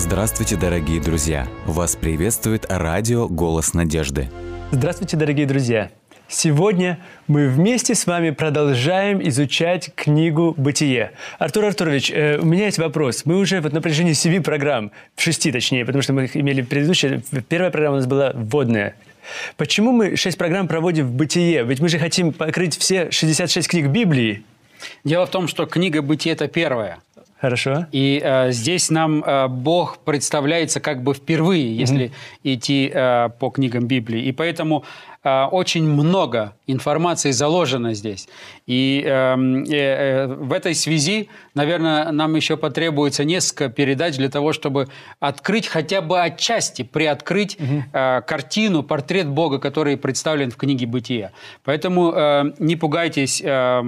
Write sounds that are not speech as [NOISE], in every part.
Здравствуйте, дорогие друзья! Вас приветствует радио «Голос надежды». Здравствуйте, дорогие друзья! Сегодня мы вместе с вами продолжаем изучать книгу «Бытие». Артур Артурович, э, у меня есть вопрос. Мы уже вот на протяжении семи программ, шести точнее, потому что мы их имели предыдущие, первая программа у нас была вводная. Почему мы шесть программ проводим в «Бытие»? Ведь мы же хотим покрыть все 66 книг Библии. Дело в том, что книга «Бытие» – это первая. Хорошо. И э, здесь нам э, Бог представляется как бы впервые, если mm-hmm. идти э, по книгам Библии. И поэтому э, очень много информации заложено здесь. И эм, э, э, в этой связи, наверное, нам еще потребуется несколько передач для того, чтобы открыть хотя бы отчасти, приоткрыть mm-hmm. э, картину, портрет Бога, который представлен в книге Бытия. Поэтому э, не пугайтесь, э,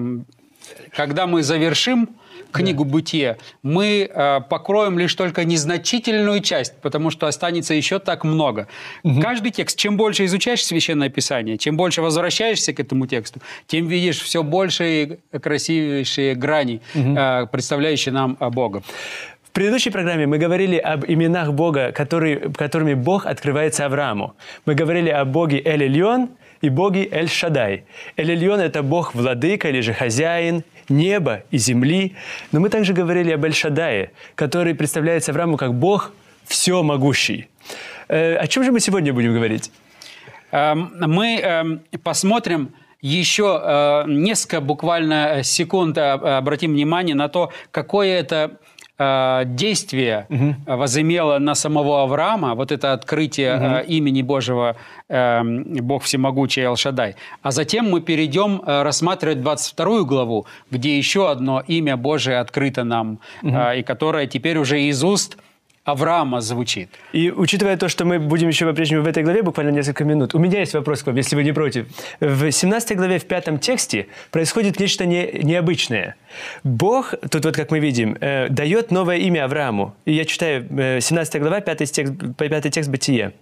когда мы завершим книгу да. «Бытие», мы э, покроем лишь только незначительную часть, потому что останется еще так много. Угу. Каждый текст, чем больше изучаешь Священное Писание, чем больше возвращаешься к этому тексту, тем видишь все больше и красивейшие грани, угу. э, представляющие нам Бога. В предыдущей программе мы говорили об именах Бога, которые, которыми Бог открывается Аврааму. Мы говорили о Боге Эль-Эльон и Боге Эль-Шадай. Эль-Эльон – это Бог владыка или же хозяин, неба и земли. Но мы также говорили об Эль-Шадае, который представляется Аврааму как Бог все могущий. Э, о чем же мы сегодня будем говорить? Эм, мы эм, посмотрим еще э, несколько буквально секунд, э, обратим внимание на то, какое это Э, действие угу. возымело на самого Авраама, вот это открытие угу. имени Божьего э, Бог Всемогучий Алшадай. А затем мы перейдем рассматривать 22 главу, где еще одно имя Божие открыто нам, угу. и которое теперь уже из уст – Авраама звучит. И учитывая то, что мы будем еще по-прежнему в этой главе буквально несколько минут, у меня есть вопрос к вам, если вы не против. В 17 главе, в пятом тексте происходит нечто не, необычное. Бог, тут вот как мы видим, э, дает новое имя Аврааму. И я читаю э, 17 глава, 5 текст, 5 текст Бытие.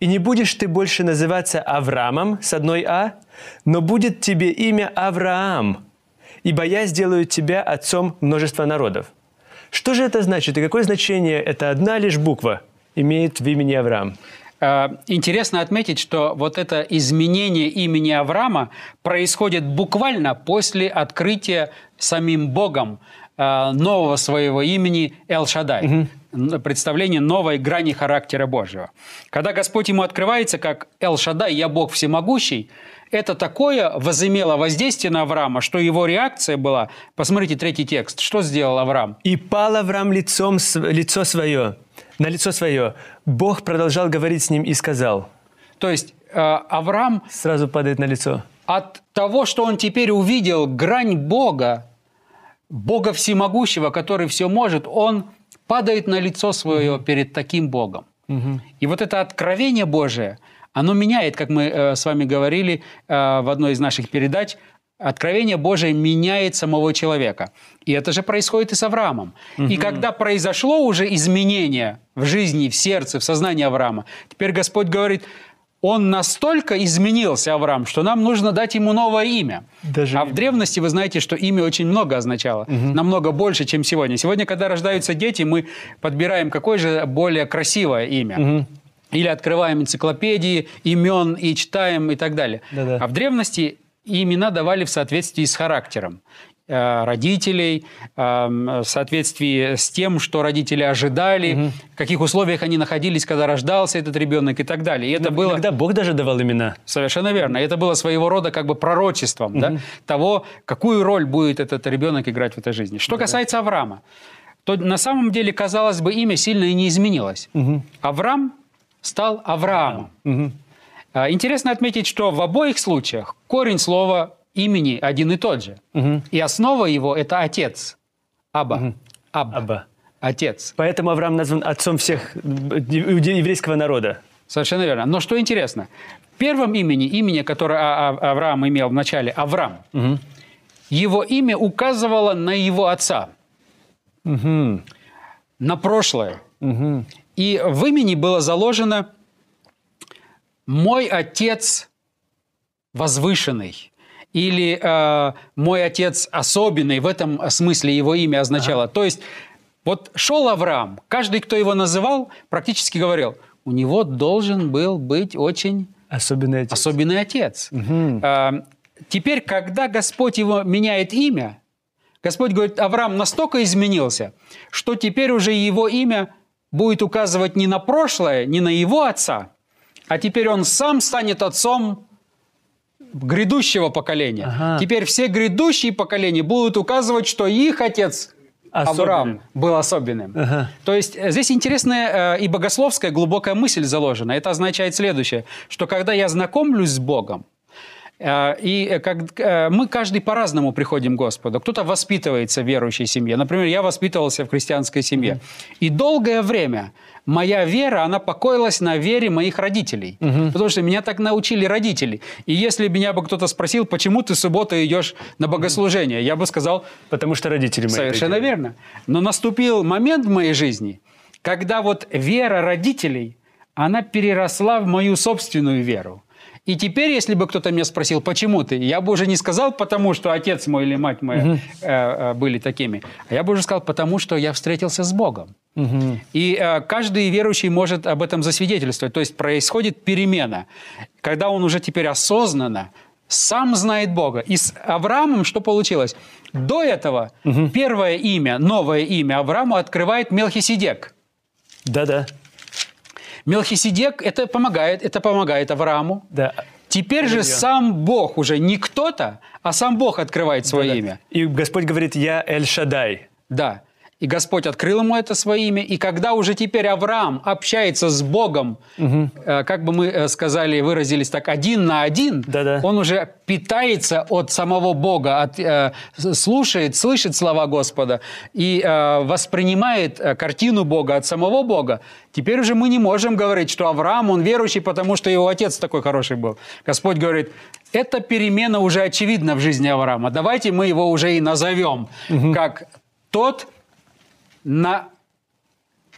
«И не будешь ты больше называться Авраамом с одной «а», но будет тебе имя Авраам, ибо я сделаю тебя отцом множества народов». Что же это значит и какое значение эта одна лишь буква имеет в имени Авраам? А, интересно отметить, что вот это изменение имени Авраама происходит буквально после открытия самим Богом а, нового своего имени Эл-Шадай. Угу. Представление новой грани характера Божьего. Когда Господь ему открывается как Эл-Шадай, «Я Бог всемогущий», это такое возымело воздействие на Авраама, что его реакция была... Посмотрите третий текст. Что сделал Авраам? «И пал Авраам лицом, лицо свое, на лицо свое. Бог продолжал говорить с ним и сказал». То есть э, Авраам... Сразу падает на лицо. От того, что он теперь увидел грань Бога, Бога всемогущего, который все может, он падает на лицо свое угу. перед таким Богом. Угу. И вот это откровение Божие – оно меняет, как мы э, с вами говорили э, в одной из наших передач, Откровение Божие меняет самого человека. И это же происходит и с Авраамом. Угу. И когда произошло уже изменение в жизни, в сердце, в сознании Авраама, теперь Господь говорит, он настолько изменился, Авраам, что нам нужно дать ему новое имя. Даже... А в древности вы знаете, что имя очень много означало. Угу. Намного больше, чем сегодня. Сегодня, когда рождаются дети, мы подбираем какое же более красивое имя. Угу или открываем энциклопедии имен и читаем и так далее. Да-да. А в древности имена давали в соответствии с характером э, родителей, э, в соответствии с тем, что родители ожидали, угу. в каких условиях они находились, когда рождался этот ребенок и так далее. И это Но было... Иногда Бог даже давал имена. Совершенно верно. Это было своего рода как бы пророчеством угу. да, того, какую роль будет этот ребенок играть в этой жизни. Что да. касается Авраама, то на самом деле, казалось бы, имя сильно и не изменилось. Угу. Авраам стал Авраамом. Угу. Интересно отметить, что в обоих случаях корень слова имени один и тот же. Угу. И основа его – это отец. Аба. Угу. Абба. Аба. Отец. Поэтому Авраам назван отцом всех еврейского народа. Совершенно верно. Но что интересно, в первом имени, имени, которое а, а, Авраам имел в начале, Авраам, угу. его имя указывало на его отца, угу. на прошлое. Угу. И в имени было заложено «мой отец возвышенный» или э, «мой отец особенный», в этом смысле его имя означало. Ага. То есть Вот шел Авраам, каждый, кто его называл, практически говорил, у него должен был быть очень Особенный отец. особенный отец. А, Теперь, когда Господь его меняет имя, Господь говорит, Авраам настолько изменился, что теперь уже его имя будет указывать не на прошлое, не на его отца, а теперь он сам станет отцом грядущего поколения. Ага. Теперь все грядущие поколения будут указывать, что их отец Особенным. Авраам был особенным. Ага. То есть э, здесь интересная э, и богословская глубокая мысль заложена. Это означает следующее, что когда я знакомлюсь с Богом, и э, как, э, мы каждый по-разному приходим к Господу. Кто-то воспитывается в верующей семье. Например, я воспитывался в христианской семье. И долгое время моя вера, она покоилась на вере моих родителей. Потому что меня так научили родители. И если меня бы кто-то спросил, почему ты в субботу идешь на богослужение, я бы сказал, Потому что родители мои. Совершенно верно. Но наступил момент в моей жизни, когда вот вера родителей, она переросла в мою собственную веру. И теперь, если бы кто-то меня спросил, почему ты, я бы уже не сказал, потому что отец мой или мать моя э, э, были такими, а я бы уже сказал, потому что я встретился с Богом. И э, каждый верующий может об этом засвидетельствовать. То есть происходит перемена, когда он уже теперь осознанно сам знает Бога. И с Авраамом что получилось? До этого первое имя, новое имя Аврааму открывает Мелхиседек. Да-да. Мелхиседек это помогает, это помогает Аврааму. Да. Теперь же сам Бог уже не кто-то, а сам Бог открывает свое Да-да. имя. И Господь говорит, я Эль-Шадай. Да. И Господь открыл ему это свое имя. И когда уже теперь Авраам общается с Богом, э, как бы мы э, сказали, выразились так, один на один, Да-да. он уже питается от самого Бога, от, э, слушает, слышит слова Господа и э, воспринимает э, картину Бога от самого Бога. Теперь уже мы не можем говорить, что Авраам, он верующий, потому что его отец такой хороший был. Господь говорит, эта перемена уже очевидна в жизни Авраама. Давайте мы его уже и назовем как тот, на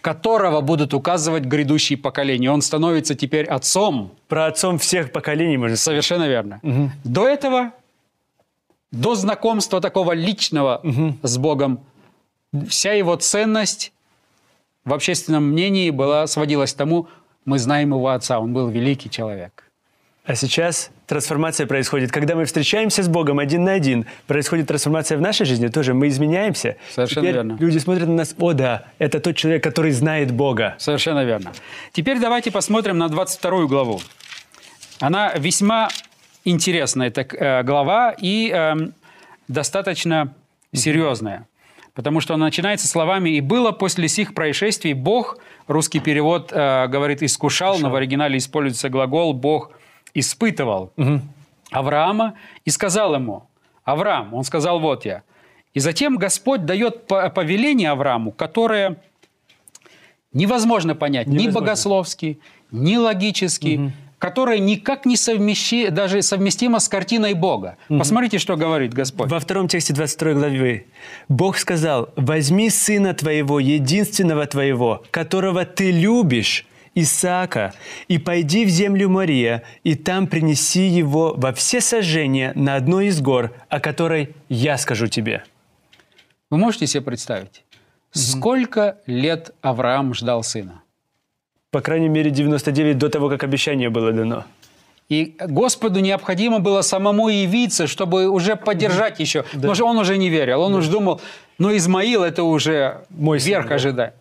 которого будут указывать грядущие поколения. Он становится теперь отцом. Про отцом всех поколений, можно сказать. Совершенно верно. До этого, до знакомства такого личного с Богом, вся его ценность в общественном мнении была, сводилась к тому, мы знаем его отца, он был великий человек. А сейчас трансформация происходит. Когда мы встречаемся с Богом один на один, происходит трансформация в нашей жизни тоже. Мы изменяемся. Совершенно Теперь верно. люди смотрят на нас, о да, это тот человек, который знает Бога. Совершенно верно. Теперь давайте посмотрим на 22 главу. Она весьма интересная, эта э, глава, и эм, достаточно серьезная. Потому что она начинается словами «И было после сих происшествий Бог», русский перевод э, говорит «искушал», но в оригинале используется глагол «Бог испытывал» Авраама и сказал ему, Авраам, он сказал, вот я. И затем Господь дает по- повеление Аврааму, которое невозможно понять ни Невозможно. богословски, ни логически, которое никак не совмещи, даже совместимо с картиной Бога. Посмотрите, что говорит Господь. Во втором тексте 22 главы Бог сказал, «Возьми сына твоего, единственного твоего, которого ты любишь, Исаака, и пойди в землю Мария, и там принеси его во все сожжения на одной из гор, о которой я скажу тебе». Вы можете себе представить, сколько лет Авраам ждал сына? По крайней мере, 99 до того, как обещание было дано. И Господу необходимо было самому явиться, чтобы уже поддержать еще. Потому что он уже не верил. Он уже думал, ну Измаил это уже Мой сын, верх да. ожидает.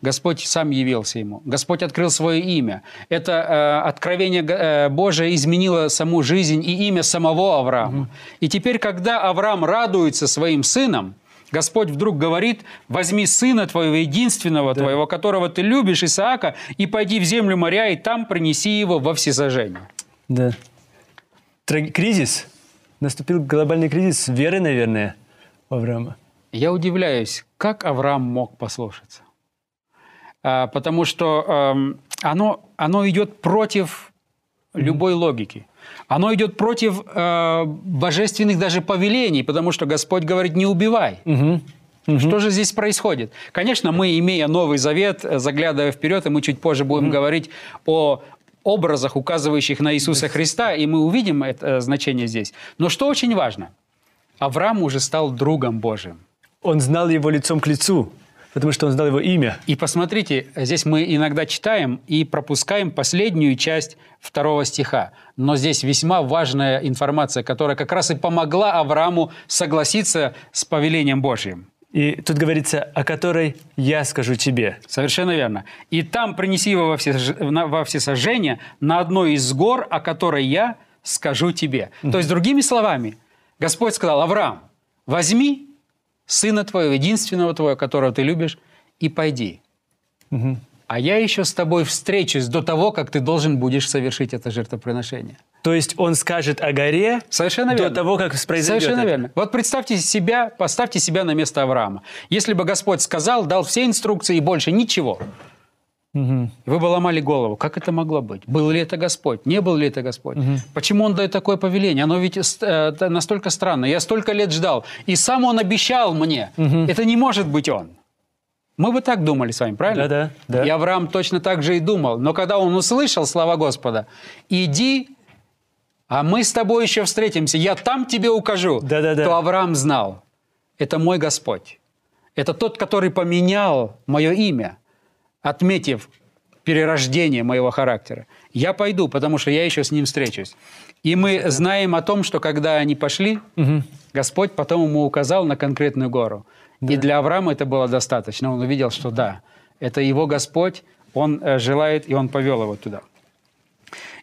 Господь сам явился ему. Господь открыл свое имя. Это э, откровение э, Божие изменило саму жизнь и имя самого Авраама. И теперь, когда Авраам радуется своим сыном, Господь вдруг говорит, возьми сына твоего, единственного твоего, которого ты любишь, Исаака, и пойди в землю моря, и там принеси его во всесожжение. Да. Тра- Кризис. Наступил глобальный кризис веры, наверное, у Авраама. Я удивляюсь, как Авраам мог послушаться. А, потому что эм, оно, оно идет против любой логики. Оно идет против э, божественных даже повелений, потому что Господь говорит, не убивай. Что же здесь происходит? Конечно, мы, имея Новый Завет, э, заглядывая вперед, и мы чуть позже будем говорить о образах, указывающих на Иисуса Христа, и мы увидим это э, значение здесь. Но что очень важно? Авраам уже стал другом Божиим. Он знал его лицом к лицу, потому что он знал его имя. И посмотрите, здесь мы иногда читаем и пропускаем последнюю часть второго стиха. Но здесь весьма важная информация, которая как раз и помогла Аврааму согласиться с повелением Божьим. И тут говорится, о которой я скажу тебе. Совершенно верно. И там принеси его во, все, во всесожжение на одной из гор, о которой я скажу тебе. То есть, другими словами, Господь сказал, Авраам, возьми сына твоего, единственного твоего, которого ты любишь, и пойди. А я еще с тобой встречусь до того, как ты должен будешь совершить это жертвоприношение. То есть он скажет о горе Совершенно до верно. того, как произойдет Совершенно это. верно. Вот представьте себя, поставьте себя на место Авраама. Если бы Господь сказал, дал все инструкции и больше ничего, вы бы ломали голову. Как это могло быть? Был ли это Господь? Не был ли это Господь? Почему Он дает такое повеление? Оно ведь э, настолько странно. Я столько лет ждал. И сам Он обещал мне. Это не может быть Он. Мы бы так думали с вами, правильно? Да-да, да. И Авраам точно так же и думал. Но когда он услышал слова Господа, «Иди, а мы с тобой еще встретимся, я там тебе укажу», Да-да-да. то Авраам знал, это мой Господь. Это тот, который поменял мое имя, отметив перерождение моего характера. Я пойду, потому что я еще с ним встречусь. И мы знаем о том, что когда они пошли, Господь потом ему указал на конкретную гору. И для Авраама это было достаточно. Он увидел, что да, это его Господь, он э, желает, и он повел его туда.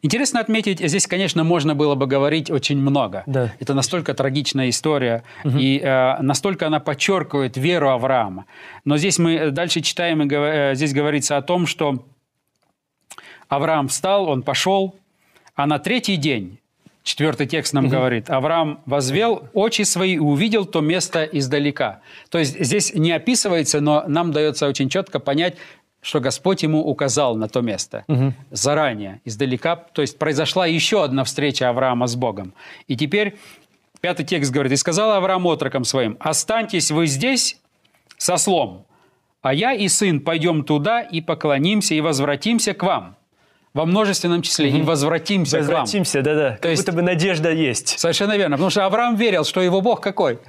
Интересно отметить, здесь, конечно, можно было бы говорить очень много. Да. Это настолько трагичная история, и э, настолько она подчеркивает веру Авраама. Но здесь мы дальше читаем, и э, здесь говорится о том, что Авраам встал, он пошел, а на третий день, четвертый текст нам говорит, Авраам возвел очи свои и увидел то место издалека. То есть здесь не описывается, но нам дается очень четко понять, что Господь ему указал на то место заранее, издалека. То есть произошла еще одна встреча Авраама с Богом. И теперь пятый текст говорит, «И сказал Авраам отрокам своим, останьтесь вы здесь со слом, а я и сын пойдем туда и поклонимся и возвратимся к вам». Во множественном числе. И возвратимся, к вам. Возвратимся, да-да. Как есть- будто бы надежда есть. Совершенно верно. Потому что Авраам верил, что его Бог какой?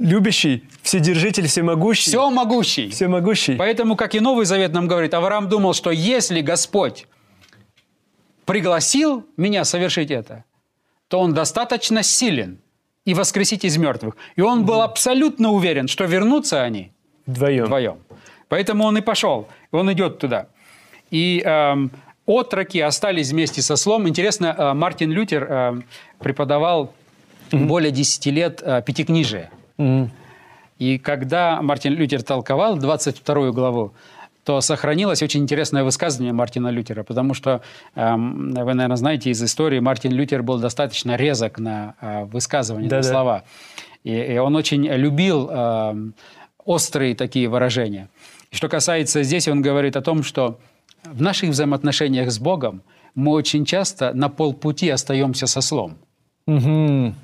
Любящий, вседержитель, всемогущий. Все могущий. Всемогущий. Поэтому, как и Новый Завет нам говорит, Авраам думал, что если Господь пригласил меня совершить это, то он достаточно силен и воскресить из мертвых. И он был абсолютно уверен, что вернутся они Вдвоем. вдвоем. Поэтому он и пошел, он идет туда. И эм, отроки остались вместе со слом. Интересно, э, Мартин Лютер э, преподавал более 10 лет э, пятикнижие. И когда Мартин Лютер толковал 22 главу, то сохранилось очень интересное высказывание Мартина Лютера, потому что, эм, вы, наверное, знаете из истории, Мартин Лютер был достаточно резок на э, высказывания, на Да-да. слова. И, и он очень любил эм, острые такие выражения. И что касается здесь, он говорит о том, что в наших взаимоотношениях с Богом мы очень часто на полпути остаемся со слом. Мгм.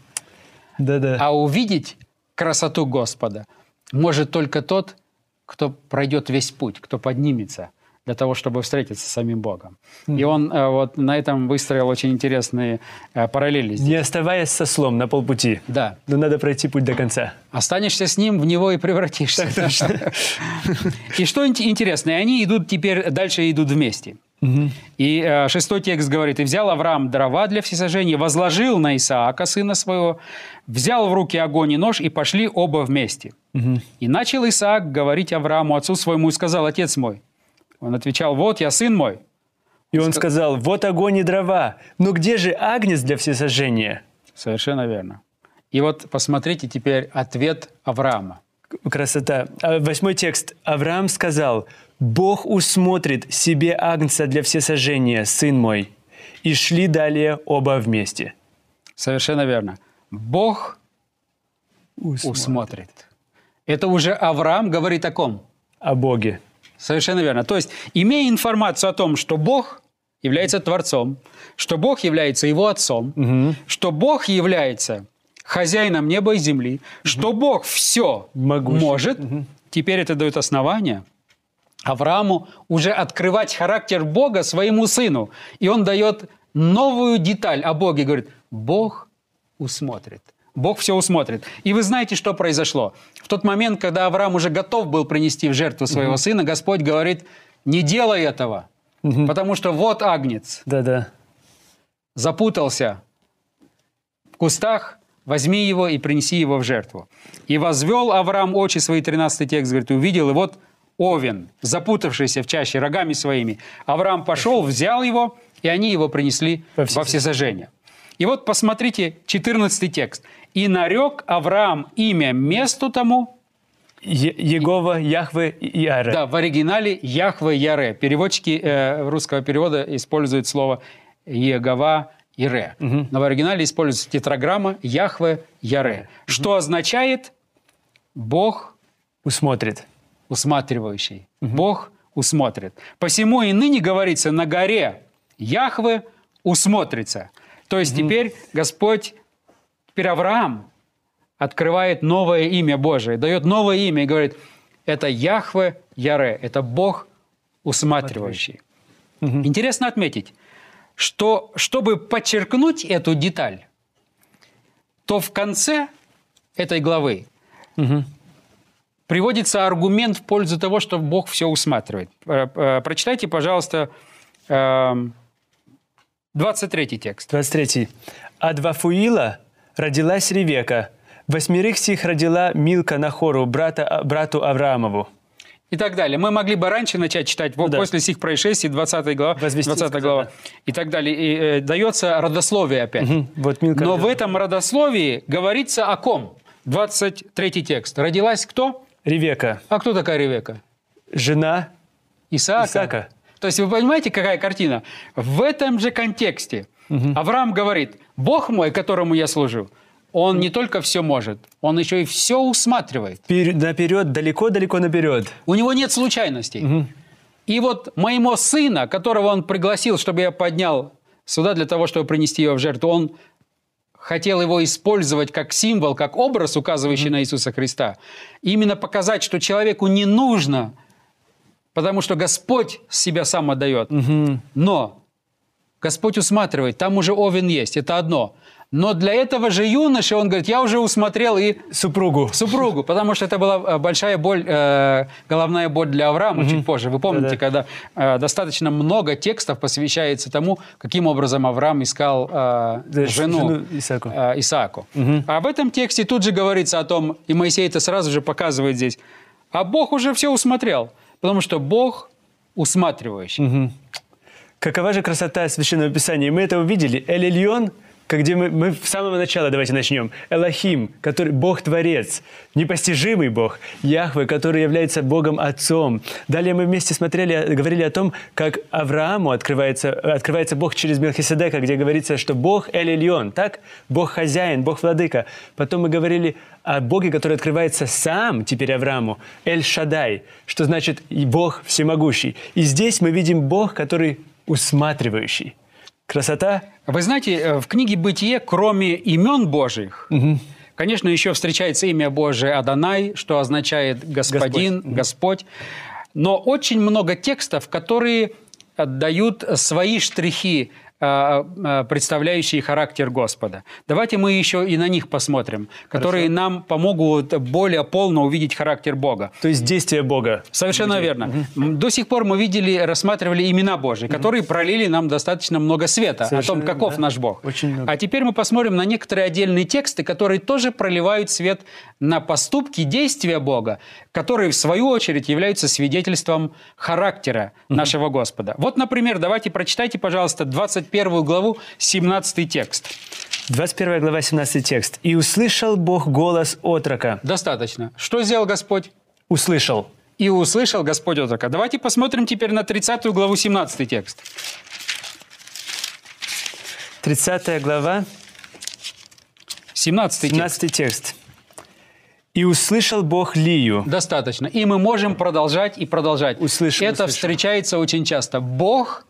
Да-да. А увидеть красоту Господа может только тот, кто пройдет весь путь, кто поднимется для того, чтобы встретиться с самим Богом. И он э, вот на этом выстроил очень интересные э, параллели. здесь. Не оставаясь со слом на полпути. Да. Но надо пройти путь до конца. Останешься с ним, в него и превратишься. [LAUGHS] И что ин- интересно, они идут теперь, дальше идут вместе. И э, шестой текст говорит, «И взял Авраам дрова для всесожжения, возложил на Исаака, сына своего, взял в руки огонь и нож, и пошли оба вместе. И начал Исаак говорить Аврааму, отцу своему, и сказал, «Отец мой». Он отвечал, «Вот я, сын мой». И он сказал, вот огонь и дрова, но где же агнец для всесожжения? Совершенно верно. И вот посмотрите теперь ответ Авраама. Красота. А, Восьмой текст. Авраам сказал, Бог усмотрит себе агнца для всесожжения, сын мой. И шли далее оба вместе. Совершенно верно. Бог усмотрит. Это уже Авраам говорит о ком? О Боге. Совершенно верно. То есть, имея информацию о том, что Бог является Творцом, что Бог является Его Отцом, что Бог является хозяином неба и земли, что Бог все Могущий. может, теперь это дает основание Аврааму уже открывать характер Бога своему сыну. И он дает новую деталь о Боге. Говорит, Бог усмотрит. Бог все усмотрит. И вы знаете, что произошло. В тот момент, когда Авраам уже готов был принести в жертву своего сына, Господь говорит, не делай этого, потому что вот агнец Да-да. запутался в кустах, возьми его и принеси его в жертву. И возвел Авраам очи свои, 13 текст, говорит, увидел, и вот овен, запутавшийся в чаще рогами своими. Авраам пошел, взял его, и они его принесли Во во всесожжение. И вот посмотрите 14 текст. «И нарек Авраам имя месту тому, Егова, Яхве Иара. да, в оригинале Яхве Яре. Переводчики э, русского перевода используют слово Егова Ире. Но в оригинале используется тетраграмма Яхве Яре, что означает Бог Усмотрит. Усматривающий. Бог усмотрит. Посему и ныне говорится на горе Яхве усмотрится. То есть теперь Господь, теперь Авраам открывает новое имя Божие, дает новое имя и говорит, это Яхве Яре, это Бог усматривающий. Интересно отметить, что чтобы подчеркнуть эту деталь, то в конце этой главы приводится аргумент в пользу того, что Бог все усматривает. Э, э, Прочитайте, пожалуйста, эм, 23 текст. 23. От Вафуила родилась Ревека. Восьмерых сих родила Милка Нахору, брата, брату Авраамову. И так далее. Мы могли бы раньше начать читать, вот да. после сих происшествий, 20 глава, Возвестил 20 сказать, глава и так далее. И, э, дается родословие опять. Мгм. Вот Милка Но родила. в этом родословии говорится о ком? 23 текст. Родилась кто? Ревека, А кто такая Ревека? жена Исаака. Исаака. То есть вы понимаете, какая картина? В этом же контексте Авраам говорит, Бог мой, которому я служу, он не только все может, он еще и все усматривает. Пер- наперед, далеко-далеко наперед. У него нет случайностей. И вот моему сына, которого он пригласил, чтобы я поднял сюда для того, чтобы принести его в жертву, он хотел его использовать как символ, как образ, указывающий на Иисуса Христа. Именно показать, что человеку не нужно, потому что Господь себя сам отдает. Но Господь усматривает, там уже овен есть, это одно. Но для этого же юноши, он говорит, я уже усмотрел и Супругу. супругу, потому что это была э, большая боль, э, головная боль для Авраама чуть позже. Вы помните, Да-да. когда э, достаточно много текстов посвящается тому, каким образом Авраам искал э, Да, жену, жену Исааку. э, Исааку. А в этом тексте тут же говорится о том, и Моисей это сразу же показывает здесь, а Бог уже все усмотрел, потому что Бог усматривающий. Какова же красота Священного Писания? Мы это увидели. Эль-Эльон, где мы, мы с самого начала давайте начнем. Элохим, который Бог-творец, непостижимый Бог. Яхве, который является Богом Отцом. Далее мы вместе смотрели, говорили о том, как Аврааму открывается, открывается Бог через Мелхиседека, где говорится, что Бог Эль-Эльон, так? Бог хозяин, Бог владыка. Потом мы говорили о Боге, который открывается сам теперь Аврааму, Эль-Шадай, что значит и Бог всемогущий. И здесь мы видим Бог, который усматривающий. Красота? Вы знаете, э, в книге «Бытие», кроме имен Божьих, конечно, еще встречается имя Божие Адонай, что означает «господин», «Господь». Но очень много текстов, которые дают свои штрихи, представляющие характер Господа. Давайте мы еще и на них посмотрим, которые нам помогут более полно увидеть характер Бога. То есть действие Бога. Совершенно верно. М, До сих пор мы видели, рассматривали имена Божьи, которые пролили нам достаточно много света о Совершенно том, каков да. наш Бог. Очень много. А теперь мы посмотрим на некоторые отдельные тексты, которые тоже проливают свет на поступки, действия Бога, которые, в свою очередь, являются свидетельством характера нашего Господа. Вот, например, давайте прочитайте, пожалуйста, 21 главу, 17 текст. 21 глава, 17 текст. «И услышал Бог голос отрока». Достаточно. Что сделал Господь? Услышал. И услышал Господь отрока. Давайте посмотрим теперь на 30 главу, 17 текст. 30 глава, 17 текст. 17 текст. «И услышал Бог Лию». Достаточно. И мы можем продолжать и продолжать. Услышал, Это услышал. встречается очень часто. Бог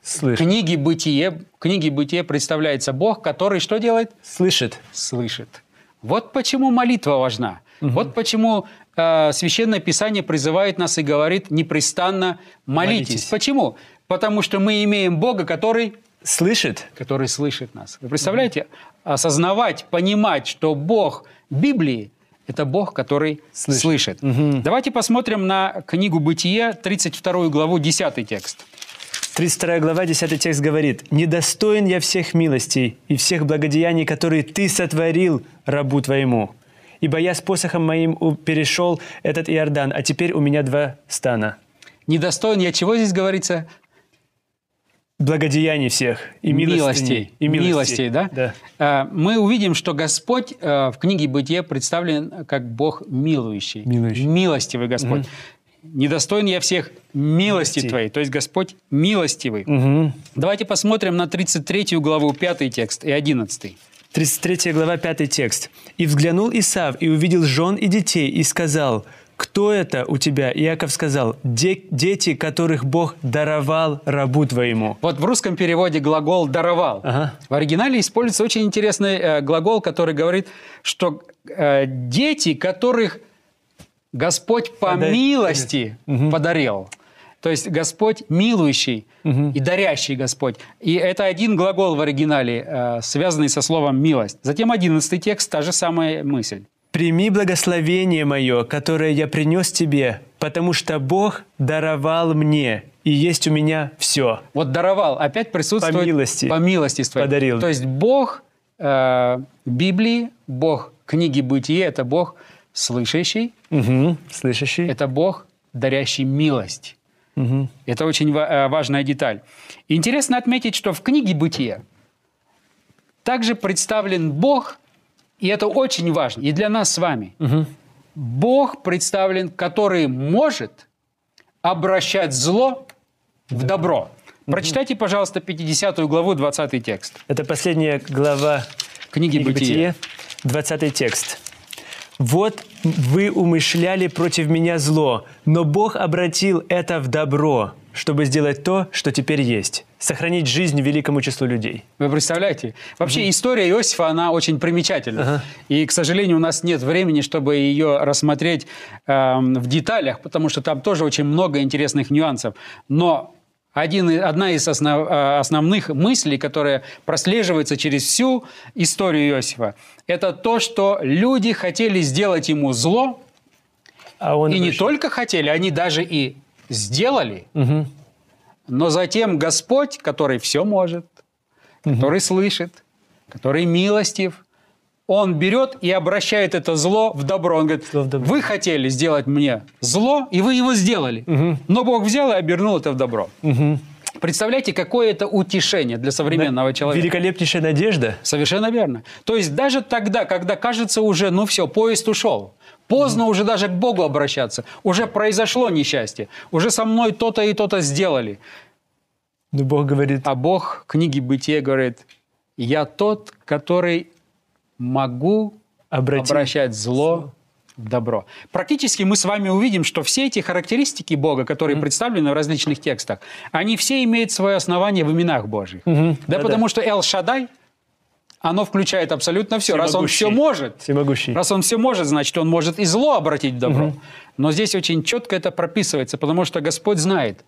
в Слышит. книге «Бытие», в книге «Бытие» представляется Бог, который что делает? Слышит. Слышит. Вот почему молитва важна. Вот почему э, Священное Писание призывает нас и говорит непрестанно молитесь. Молитесь. Почему? Потому что мы имеем Бога, который Слышит. который слышит нас. Вы представляете, осознавать, понимать, что Бог Библии – это Бог, который слышит. Давайте посмотрим на книгу «Бытие», 32 главу, 10 текст. 32 глава, 10 текст говорит, «Недостоин я всех милостей и всех благодеяний, которые ты сотворил рабу твоему. Ибо я с посохом моим перешел этот Иордан, а теперь у меня два стана. Недостоин я чего здесь говорится? Благодеяний всех и милостей. И милостей. Милостей, да? Да. А, Мы увидим, что Господь э, в книге «Бытие» представлен как Бог милующий. Милующий. Милостивый Господь. Недостоин я всех милости Милости. Твоей. То есть Господь милостивый. Мгм. Давайте посмотрим на 33 главу, 5 текст и 11. 33 глава, 5 текст. «И взглянул Исав, и увидел жен и детей, и сказал, кто это у тебя? Иаков сказал, «Де- дети, которых Бог даровал рабу твоему». Вот в русском переводе глагол «даровал». Ага. В оригинале используется очень интересный э, глагол, который говорит, что э, дети, которых Господь по Подай- милости подарил. То есть Господь милующий и дарящий Господь. И это один глагол в оригинале, э, связанный со словом «милость». Затем одиннадцатый текст, та же самая мысль. «Прими благословение мое, которое я принес тебе, потому что Бог даровал мне, и есть у меня все». Вот даровал, опять присутствует По милости. по милости своей. Подарил. То есть Бог э, Библии, Бог книги Бытия – это Бог слышащий, Угу. Слышащий? это Бог, дарящий милость. Мгм. Это очень ва- э, важная деталь. Интересно отметить, что в книге Бытия также представлен Бог, и это очень важно, и для нас с вами. Бог представлен, который может обращать зло в добро. Прочитайте, пожалуйста, 50 главу, 20 текст. Это последняя глава Книги книги Бытия. Бытие, 20 текст. «Вот вы умышляли против меня зло, но Бог обратил это в добро, чтобы сделать то, что теперь есть, сохранить жизнь великому числу людей». Вы представляете? Вообще история Иосифа, она очень примечательна. И, к сожалению, у нас нет времени, чтобы ее рассмотреть эм, в деталях, потому что там тоже очень много интересных нюансов. Но один, одна из основ- э, основных мыслей, которая прослеживается через всю историю Иосифа, это то, что люди хотели сделать ему зло, А он и не обращал- только хотели, они даже и сделали. Мгм. Но затем Господь, который все может, который слышит, который милостив, Он берет и обращает это зло в добро. Он говорит, Зло в добро. вы хотели сделать мне зло, и вы его сделали. Но Бог взял и обернул это в добро. Мгм. Представляете, какое это утешение для современного человека. Великолепнейшая надежда. Совершенно верно. То есть даже тогда, когда кажется уже, ну все, поезд ушел, поздно уже даже к Богу обращаться, уже произошло несчастье, уже со мной то-то и то-то сделали. Но Бог говорит, А Бог в книге Бытия говорит, я тот, который могу обратить. обращать зло в добро. Практически мы с вами увидим, что все эти характеристики Бога, которые представлены в различных текстах, они все имеют свое основание в именах Божьих. Мгм. Да, Да-да. потому что Эл Шадай, оно включает абсолютно все. Раз он все может, Всемогущий. Раз он все может, значит, он может и зло обратить в добро. Но здесь очень четко это прописывается, потому что Господь знает,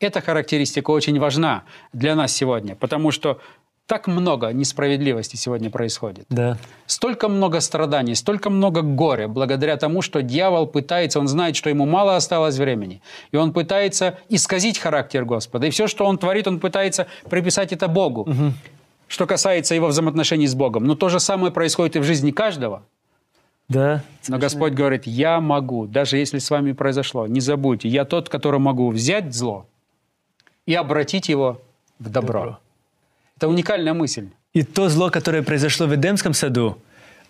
эта характеристика очень важна для нас сегодня, потому что так много несправедливости сегодня происходит. Да. Столько много страданий, столько много горя, благодаря тому, что дьявол пытается, он знает, что ему мало осталось времени, и он пытается исказить характер Господа. И все, что он творит, он пытается приписать это Богу, что касается его взаимоотношений с Богом. Но то же самое происходит и в жизни каждого. Да. Но Господь говорит, я могу, даже если с вами произошло, не забудьте, я тот, который могу взять зло и обратить его в добро. Добро. Это уникальная мысль. И то зло, которое произошло в Эдемском саду,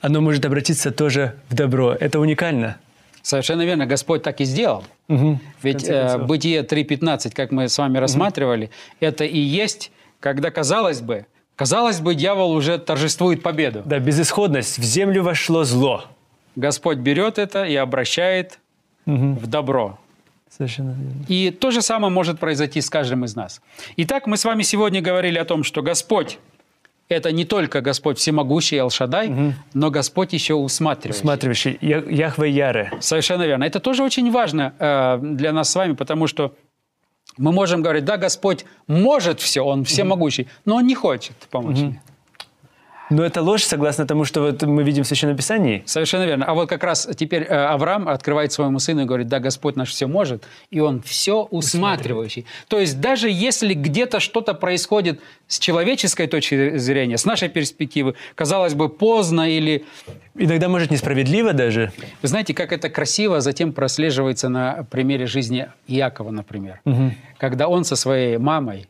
оно может обратиться тоже в добро. Это уникально. Совершенно верно, Господь так и сделал. В Ведь э. Бытие 3.15, как мы с вами рассматривали, это и есть, когда, казалось бы, казалось бы, дьявол уже торжествует победу. Да, безысходность. В землю вошло зло. Господь берет это и обращает Мгм. в добро. Совершенно верно. И то же самое может произойти с каждым из нас. Итак, мы с вами сегодня говорили о том, что Господь – это не только Господь всемогущий Алшадай, но Господь еще усматривающий. Усматривающий. Я- Яхве Яре. Совершенно верно. Это тоже очень важно э, для нас с вами, потому что мы можем говорить, да, Господь может все, Он всемогущий, но Он не хочет помочь мне. Но это ложь, согласно тому, что вот мы видим в Священном Писании. Совершенно верно. А вот как раз теперь э, Авраам открывает своему сыну и говорит, да, Господь наш все может, и он все усматривающий. То есть даже если где-то что-то происходит с человеческой точки зрения, с нашей перспективы, казалось бы, поздно или... Иногда, может, несправедливо даже. Вы знаете, как это красиво затем прослеживается на примере жизни Иакова, например. Когда он со своей мамой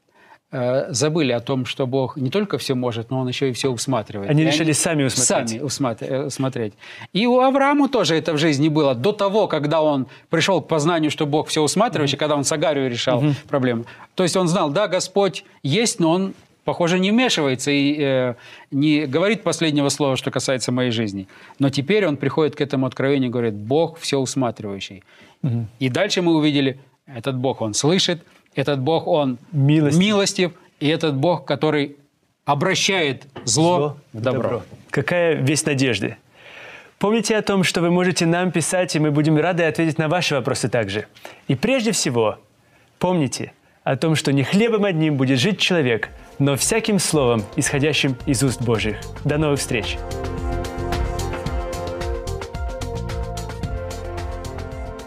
э, забыли о том, что Бог не только все может, но Он еще и все усматривает. Они И решили сами усмотреть. Сами усмат- э, усмотреть. И у Авраама тоже это в жизни было. До того, когда он пришел к познанию, что Бог все усматривающий, когда он с Агарью решал проблему. То есть он знал, да, Господь есть, но Он, похоже, не вмешивается и э, не говорит последнего слова, что касается моей жизни. Но теперь он приходит к этому откровению и говорит, Бог все усматривающий. И дальше мы увидели, этот Бог, Он слышит, этот Бог, Он Милостив. милостив, и этот Бог, который обращает зло, в добро. Какая весть надежды. Помните о том, что вы можете нам писать, и мы будем рады ответить на ваши вопросы также. И прежде всего, помните о том, что не хлебом одним будет жить человек, но всяким словом, исходящим из уст Божьих. До новых встреч!